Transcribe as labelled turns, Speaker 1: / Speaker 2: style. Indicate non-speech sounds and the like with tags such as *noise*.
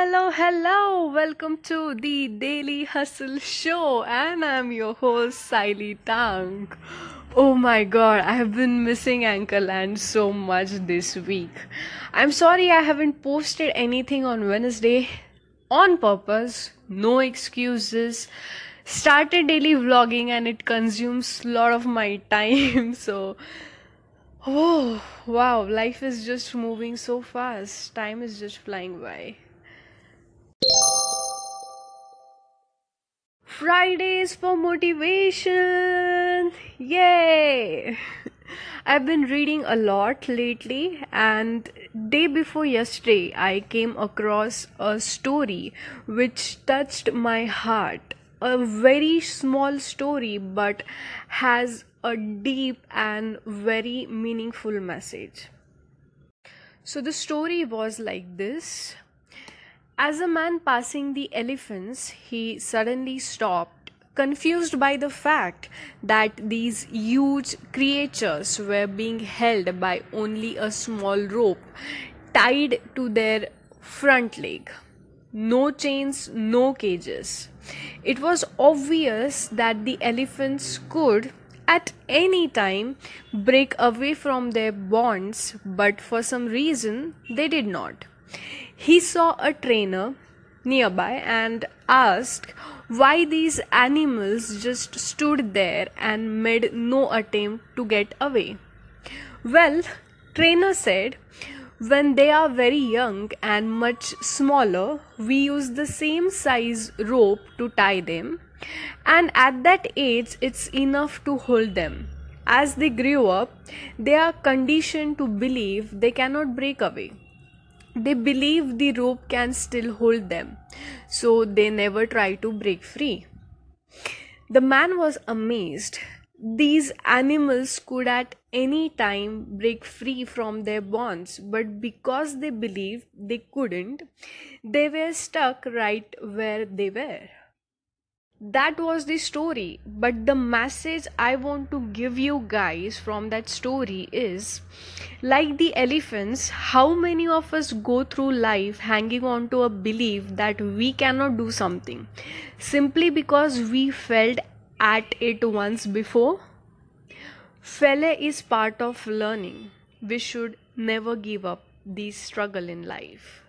Speaker 1: hello, hello. Welcome to the Daily Hustle Show, and I'm your host, Siley Tang. Oh my god, I have been missing Anchorland so much this week. I'm sorry I haven't posted anything on Wednesday on purpose, no excuses. Started daily vlogging and it consumes a lot of my time, *laughs* so Oh, wow, life is just moving so fast. Time is just flying by. Fridays for motivation! Yay! I've been reading a lot lately, and day before yesterday, I came across a story which touched my heart. A very small story, but has a deep and very meaningful message. So the story was like this As a man passing the elephants, he suddenly stopped, confused by the fact that these huge creatures were being held by only a small rope tied to their front leg. No chains, no cages. It was obvious that the elephants could at any time break away from their bonds, but for some reason they did not. He saw a trainer nearby and asked why these animals just stood there and made no attempt to get away. Well, trainer said when they are very young and much smaller, we use the same size rope to tie them, and at that age, it's enough to hold them. As they grew up, they are conditioned to believe they cannot break away. They believe the rope can still hold them, so they never try to break free. The man was amazed these animals could at any time break free from their bonds, but because they believed they couldn't, they were stuck right where they were. That was the story, but the message I want to give you guys from that story is like the elephants, how many of us go through life hanging on to a belief that we cannot do something simply because we felt at it once before? Failure is part of learning. We should never give up the struggle in life.